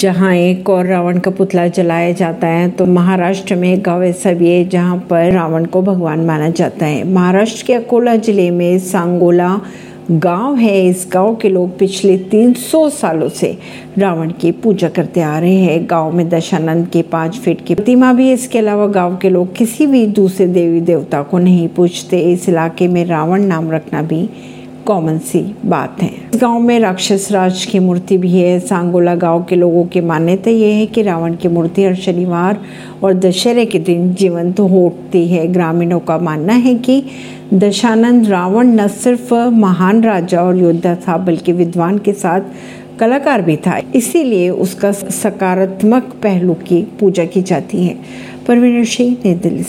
जहाँ एक और रावण का पुतला जलाया जाता है तो महाराष्ट्र में एक गाँव ऐसा भी है जहाँ पर रावण को भगवान माना जाता है। महाराष्ट्र के अकोला ज़िले में सांगोला गाँव है। इस गाँव के लोग पिछले 300 सालों से रावण की पूजा करते आ रहे हैं। गाँव में दशानंद के पाँच फीट की प्रतिमा भी इसके अलावा गाँव के लोग किसी भी दूसरे देवी देवता को नहीं पूछते इस इलाके में रावण नाम रखना भी कॉमन सी बात है। इस गाँव में राक्षस राज की मूर्ति भी है। सांगोला गाँव के लोगों की मान्यता ये है कि रावण की मूर्ति हर शनिवार और दशहरे के दिन जीवंत तो हो उठती है। ग्रामीणों का मानना है कि दशानंद रावण न सिर्फ़ महान राजा और योद्धा था, बल्कि विद्वान के साथ कलाकार भी था। इसीलिए उसका सकारात्मक पहलू की पूजा की जाती है। परवीन सिंह, नई दिल्ली